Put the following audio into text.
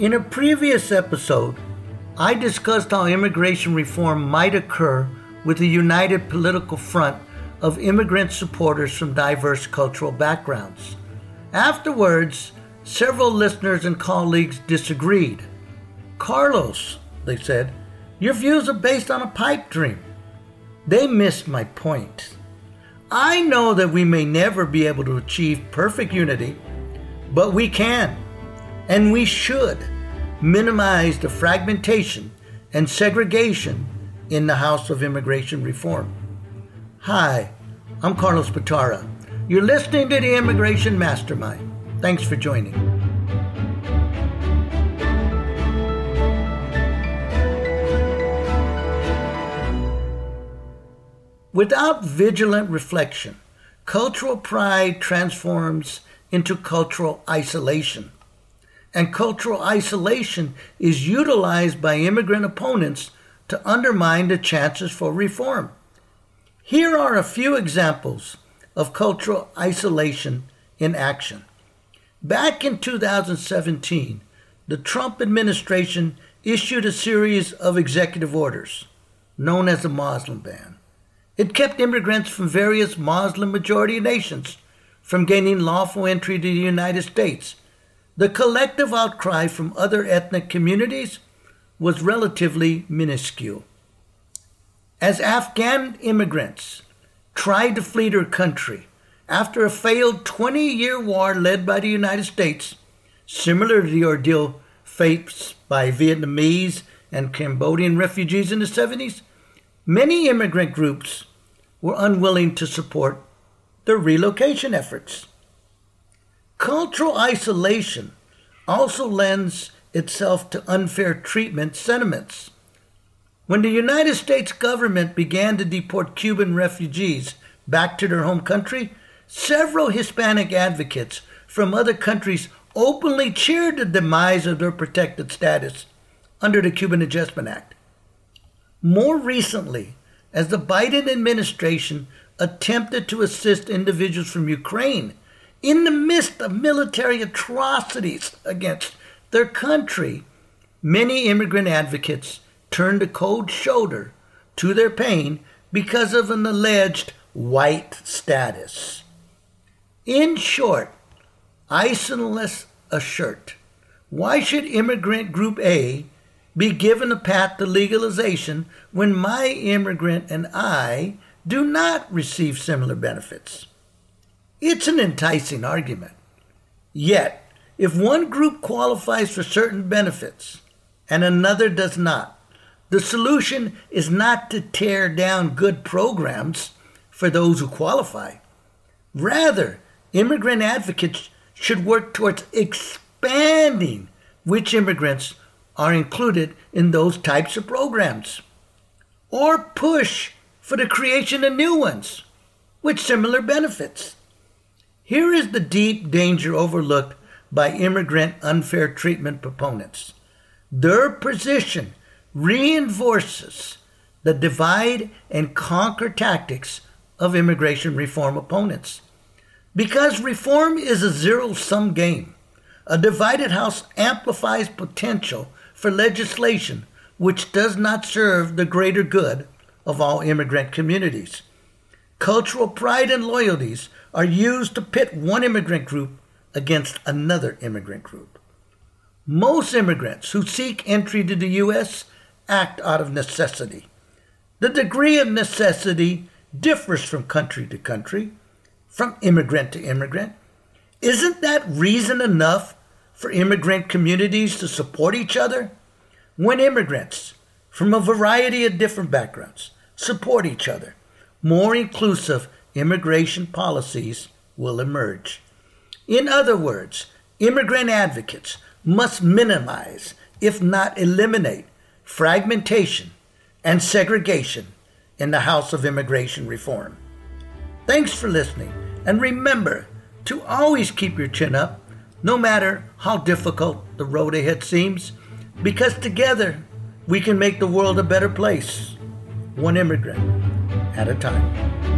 In a previous episode, I discussed how immigration reform might occur with a united political front of immigrant supporters from diverse cultural backgrounds. Afterwards, several listeners and colleagues disagreed. Carlos, they said, your views are based on a pipe dream. They missed my point. I know that we may never be able to achieve perfect unity, but we can, and we should, minimize the fragmentation and segregation in the House of Immigration Reform. Hi, I'm Carlos Batara. You're listening to the Immigration Mastermind. Thanks for joining. Without vigilant reflection, cultural pride transforms into cultural isolation. And cultural isolation is utilized by immigrant opponents to undermine the chances for reform. Here are a few examples of cultural isolation in action. Back in 2017, the Trump administration issued a series of executive orders known as the Muslim ban. It kept immigrants from various Muslim majority nations from gaining lawful entry to the United States. The collective outcry from other ethnic communities was relatively minuscule. As Afghan immigrants tried to flee their country after a failed 20 year war led by the United States, similar to the ordeal faced by Vietnamese and Cambodian refugees in the 70s, many immigrant groups were unwilling to support their relocation efforts. Cultural isolation also lends itself to unfair treatment sentiments. When the United States government began to deport Cuban refugees back to their home country, several Hispanic advocates from other countries openly cheered the demise of their protected status under the Cuban Adjustment Act. More recently, as the Biden administration attempted to assist individuals from Ukraine in the midst of military atrocities against their country, many immigrant advocates turned a cold shoulder to their pain because of an alleged white status. In short, isolus assert. Why should immigrant group A be given a path to legalization when my immigrant and I do not receive similar benefits. It's an enticing argument. Yet, if one group qualifies for certain benefits and another does not, the solution is not to tear down good programs for those who qualify. Rather, immigrant advocates should work towards expanding which immigrants are included in those types of programs. Or push for the creation of new ones with similar benefits. Here is the deep danger overlooked by immigrant unfair treatment proponents. Their position reinforces the divide and conquer tactics of immigration reform opponents. Because reform is a zero sum game, a divided house amplifies potential for legislation which does not serve the greater good of all immigrant communities. Cultural pride and loyalties are used to pit one immigrant group against another immigrant group. Most immigrants who seek entry to the U.S. act out of necessity. The degree of necessity differs from country to country, from immigrant to immigrant. Isn't that reason enough for immigrant communities to support each other? When immigrants from a variety of different backgrounds support each other, more inclusive immigration policies will emerge. In other words, immigrant advocates must minimize, if not eliminate, fragmentation and segregation in the House of Immigration Reform. Thanks for listening, and remember to always keep your chin up no matter how difficult the road ahead seems, because together we can make the world a better place, one immigrant at a time.